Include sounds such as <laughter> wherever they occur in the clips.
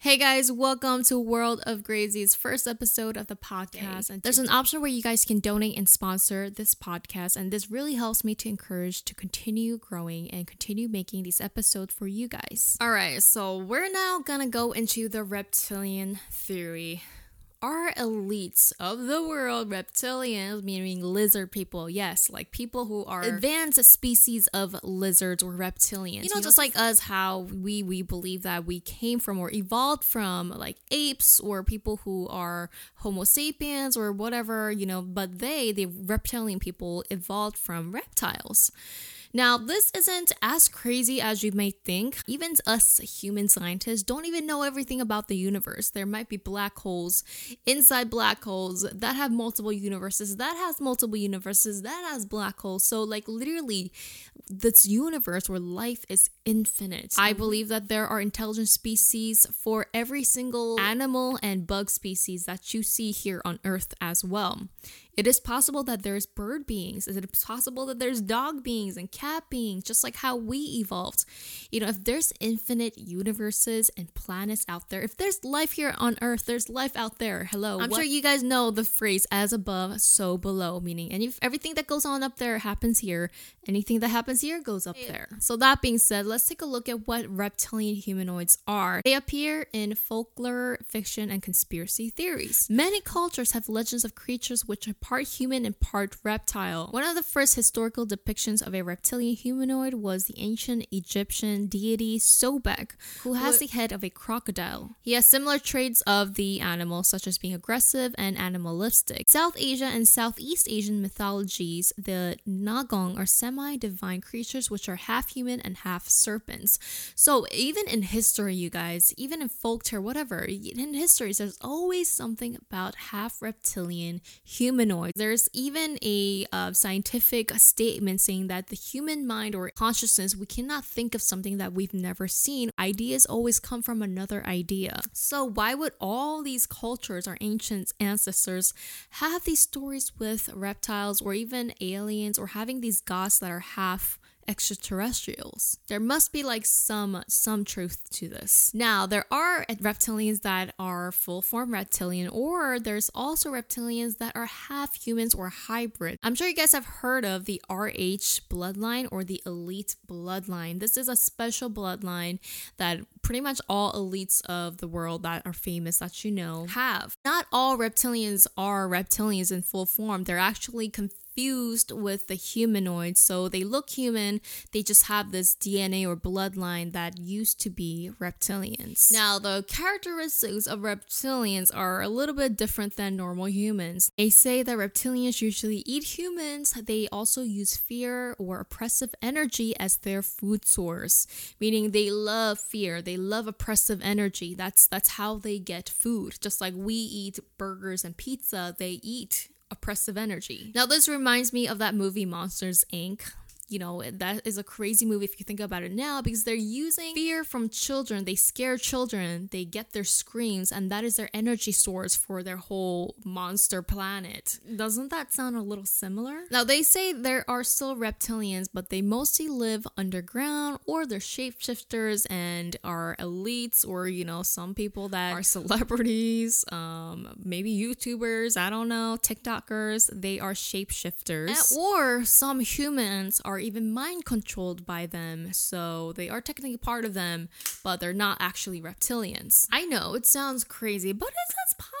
Hey guys, welcome to World is Grazy's first episode of the podcast. And there's an option where you guys can donate and sponsor this podcast, and this really helps me to encourage to continue growing and continue making these episodes for you guys. All right, so we're now gonna go into the reptilian theory are elites of the world reptilians, meaning lizard people. Yes, like people who are advanced species of lizards or reptilians. You know, just like us, how we we believe that we came from or evolved from like apes or people who are Homo sapiens or whatever. You know, but they, the reptilian people, evolved from reptiles. Now, this isn't as crazy as you may think. Even us human scientists don't even know everything about the universe. There might be black holes inside black holes that have multiple universes, that has multiple universes, that has black holes. So, like, literally, this universe where life is infinite. I mm-hmm. believe that there are intelligent species for every single animal and bug species that you see here on Earth as well. It is possible that there's bird beings. Is it possible that there's dog beings and cat beings, just like how we evolved? You know, if there's infinite universes and planets out there, if there's life here on Earth, there's life out there. Hello. I'm what? sure you guys know the phrase as above, so below, meaning any, everything that goes on up there happens here. Anything that happens here goes up there. So, that being said, let's take a look at what reptilian humanoids are. They appear in folklore, fiction, and conspiracy theories. Many cultures have legends of creatures which are part human and part reptile. One of the first historical depictions of a reptilian humanoid was the ancient Egyptian deity Sobek, who has what? the head of a crocodile. He has similar traits of the animal, such as being aggressive and animalistic. South Asia and Southeast Asian mythologies, the Nagong are semi divine creatures which are half human and half serpents. So, even in history, you guys, even in folklore, whatever, in histories, there's always something about half reptilian humanoid humanoid. There's even a uh, scientific statement saying that the human mind or consciousness, we cannot think of something that we've never seen. Ideas always come from another idea. So, why would all these cultures, our ancient ancestors, have these stories with reptiles or even aliens or having these gods that are half extraterrestrials. There must be like some some truth to this. Now, there are reptilians that are full form reptilian or there's also reptilians that are half humans or hybrid. I'm sure you guys have heard of the RH bloodline or the elite bloodline. This is a special bloodline that pretty much all elites of the world that are famous that you know have. Not all reptilians are reptilians in full form. They're actually confused fused with the humanoid. So they look human, they just have this DNA or bloodline that used to be reptilians. Now, the characteristics of reptilians are a little bit different than normal humans. They say that reptilians usually eat humans, they also use fear or oppressive energy as their food source, meaning they love fear, they love oppressive energy. That's that's how they get food. Just like we eat burgers and pizza, they eat oppressive energy. Now, this reminds me of that movie Monsters Inc you know, that is a crazy movie if you think about it now because they're using fear from children. They scare children, they get their screams, and that is their energy source for their whole monster planet. Doesn't that sound a little similar? Now, they say there are still reptilians, but they mostly live underground or they're shapeshifters and are elites or, you know, some people that are celebrities, um, maybe YouTubers, I don't know, TikTokers. They are shapeshifters. And, or some humans are are even mind controlled by them, so they are technically part of them, but they're not actually reptilians. I know it sounds crazy, but it's, it's possible.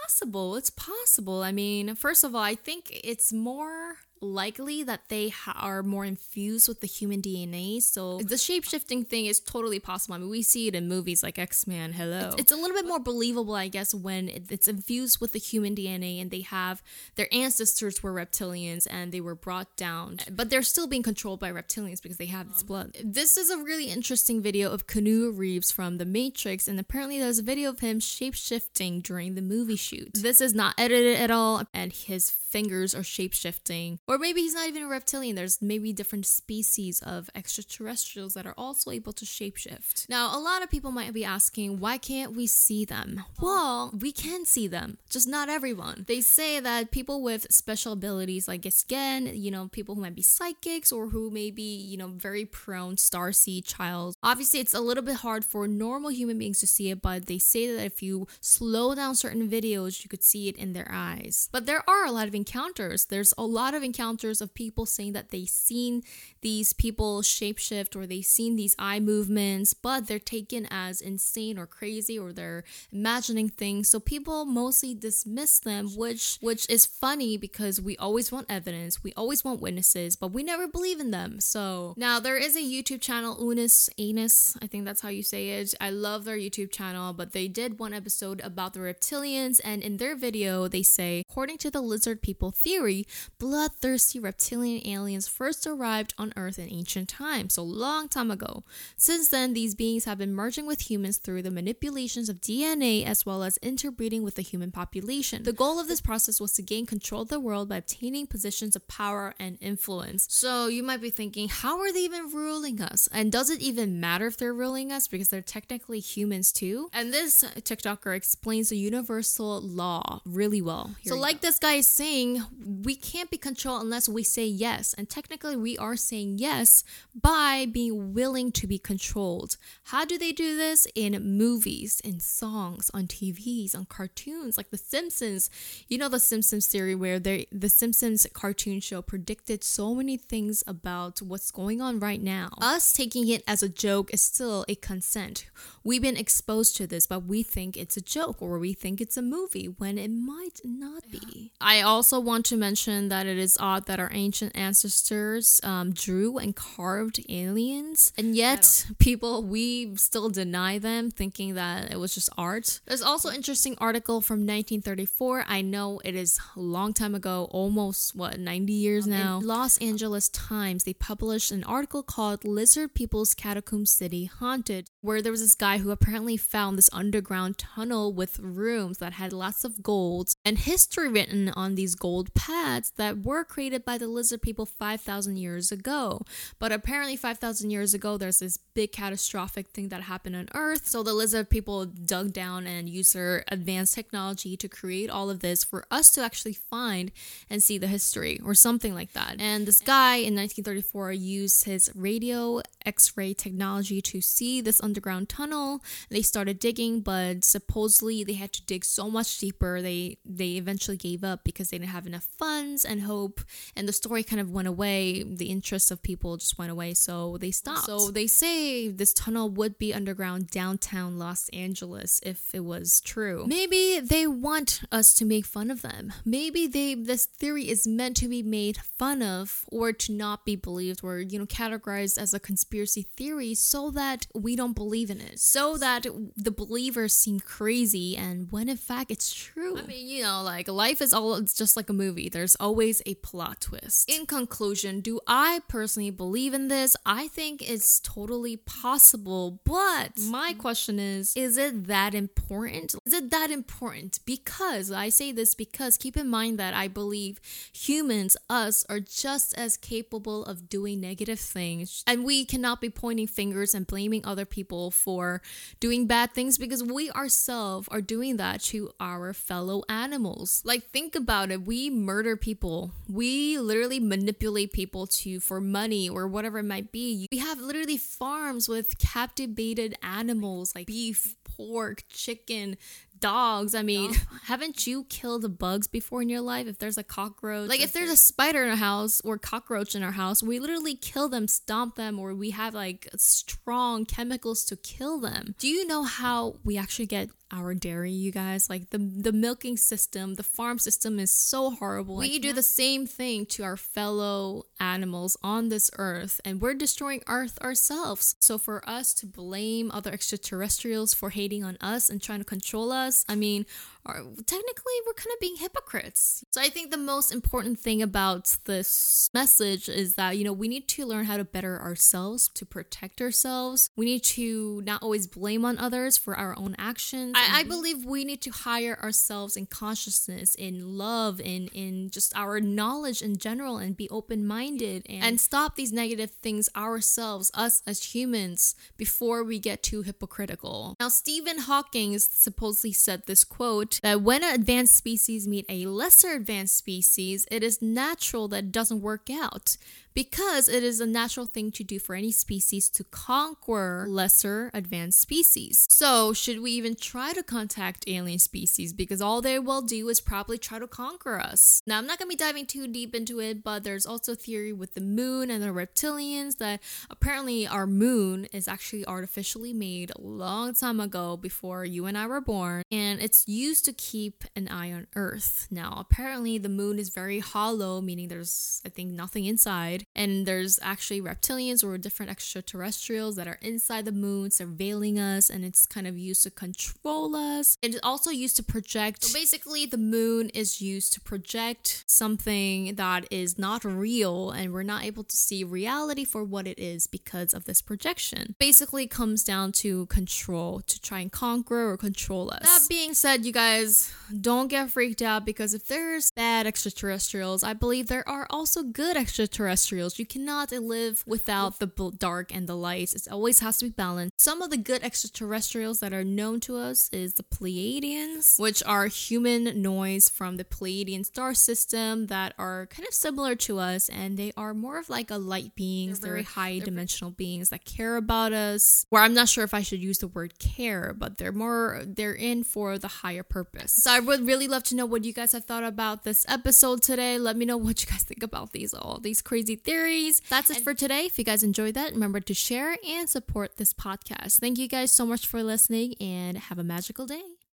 It's possible. I mean, first of all, I think it's more likely that they ha- are more infused with the human DNA. So the shape shifting thing is totally possible. I mean, we see it in movies like X Men. Hello. It's, it's, a little bit more believable, I guess, when it's infused with the human DNA and they have their ancestors were reptilians and they were brought down, but they're still being controlled by reptilians because they have this um, blood. This is a really interesting video of Keanu Reeves from The Matrix, and apparently there's a video of him shape shifting during the movie shoot. This is not edited at all, and his fingers are shape shifting. Or maybe he's not even a reptilian. There's maybe different species of extraterrestrials that are also able to shapeshift. Now, a lot of people might be asking, why can't we see them? Well, we can see them, just not everyone. They say that people with special abilities, like again, you know, people who might be psychics or who may be, you know, very prone star seed child. Obviously, it's a little bit hard for normal human beings to see it, but they say that if you slow down certain videos, you could see it in their eyes. But there are a lot of encounters. There's a lot of encounters of people saying that they've seen these people shapeshift or they've seen these eye movements, but they're taken as insane or crazy or they're imagining things. So people mostly dismiss them, which which is funny because we always want evidence, we always want witnesses, but we never believe in them. So now there is a YouTube channel, Unus Annus, I think that's how you say it. I love their YouTube channel, but they did one episode about the reptilians, and in their video, they say, according to the lizard people theory, bloodthirsty reptilian aliens first arrived on Earth in ancient times, so long time ago. Since then, these beings have been merging with humans through the manipulations of DNA as well as interbreeding with the human population. The goal of this process was to gain control of the world by obtaining positions of power and influence. So you might be thinking, how are they even ruling us? And does it even matter if they're ruling us because they're technically humans too? And this TikToker explains the universal law really well. Here so, like go. this guy is saying, we can't be controlled unless we say yes. And technically, we are saying yes by being willing to be controlled. How do they do this? In movies, in songs, on TVs, on cartoons, like The Simpsons. You know, The Simpsons theory where they, The Simpsons cartoon show predicted so many things about what's going on right now. Us taking it as a joke is still a consent. We've been exposed to this, but we think it's a joke or we think it's a movie when it might not be. I also want to mention that it is odd that our ancient ancestors um, drew and carved aliens, and yet people we still deny them, thinking that it was just art. There's also interesting article from 1934. I know it is a long time ago, almost what 90 years um, now. Los Angeles Times, they published an article called "Lizard People's Catacomb City Haunted," where there was this guy who apparently found this underground tunnel with rooms that had lots of gold and history written on these gold pads that were created by the lizard people 5,000 years ago. But apparently, 5,000 years ago, there's this big catastrophic thing that happened on Earth. So the lizard people dug down and used their advanced technology to create all of this for us to actually find and see the history or something like that. And this guy in 1934 used his radio X ray technology to see this underground tunnel. They started digging, but supposedly they had to dig so much deeper. They they eventually gave up because they didn't have enough funds and hope, and the story kind of went away. The interest of people just went away, so they stopped. So they say this tunnel would be underground downtown Los Angeles if it was true. Maybe they want us to make fun of them. Maybe they this theory is meant to be made fun of or to not be believed or you know categorized as a conspiracy theory so that we don't believe in it. So that the believers seem crazy and when in fact it's true. I mean, you know, like life is all it's just like a movie. There's always a plot twist. In conclusion, do I personally believe in this? I think it's totally possible, but my question is, is it that important? Is it that important? Because I say this because keep in mind that I believe humans, us, are just as capable of doing negative things. And we cannot be pointing fingers and blaming other people for doing bad things because we ourselves are doing that to our fellow animals. Like think about it, we murder people. We literally manipulate people to for money or whatever it might be. We have literally farms with captivated animals like beef, pork, chicken, dogs. I mean, <laughs> haven't you killed bugs before in your life? If there's a cockroach, like if there's a spider in our house or cockroach in our house, we literally kill them, stomp them, or we have like strong chemicals to kill them. Do you know how we actually get our dairy, you guys. Like the the milking system, the farm system is so horrible. We like, do the same thing to our fellow animals on this earth, and we're destroying Earth ourselves. So for us to blame other extraterrestrials for hating on us and trying to control us us. I mean, are, technically we're kind of being hypocrites. So I think the most important thing about this message is that, you know, we need to learn how to better ourselves, to protect ourselves. We need to not always blame on others for our own actions. I, I believe we need to hire ourselves in consciousness, in love, in in just our knowledge in general and be open-minded and, and stop these negative things ourselves, us as humans, before we get too hypocritical. Now Stephen Hawking supposedly said this quote that when an advanced species meet a lesser advanced species, it is natural that it doesn't work out because it is a natural thing to do for any species to conquer lesser advanced species. So, should we even try to contact alien species? Because all they will do is probably try to conquer us. Now, I'm not to be diving too deep into it, but there's also theory with the moon and the reptilians that apparently our moon is actually artificially made a long time ago before you and I were born, and it's used to keep an eye on Earth. Now, apparently, the moon is very hollow, meaning there's, I think, nothing inside and there's actually reptilians or different extraterrestrials that are inside the moon surveilling us and it's kind of used to control us. It's also used to project so basically the moon is used to project something that is not real and we're not able to see reality for what it is because of this projection. Basically comes down to control to try and conquer or control us. That being said you guys don't get freaked out because if there's bad extraterrestrials i believe there are also good extraterrestrials You cannot live without the dark and the light. It always has to be balanced. Some of the good extraterrestrials that are known to us is the Pleiadians, which are humanoids from the Pleiadian star system that are kind of similar to us, and they are more of like a light beings. They're, very high dimensional beings that care about us. Where I'm not sure if I should use the word care, but they're more they're in for the higher purpose. So I would really love to know what you guys have thought about this episode today. Let me know what you guys think about these all these crazy theories. That's it for today. If you guys enjoyed that, remember to share and support this podcast. Thank you guys so much for listening and have a magical day.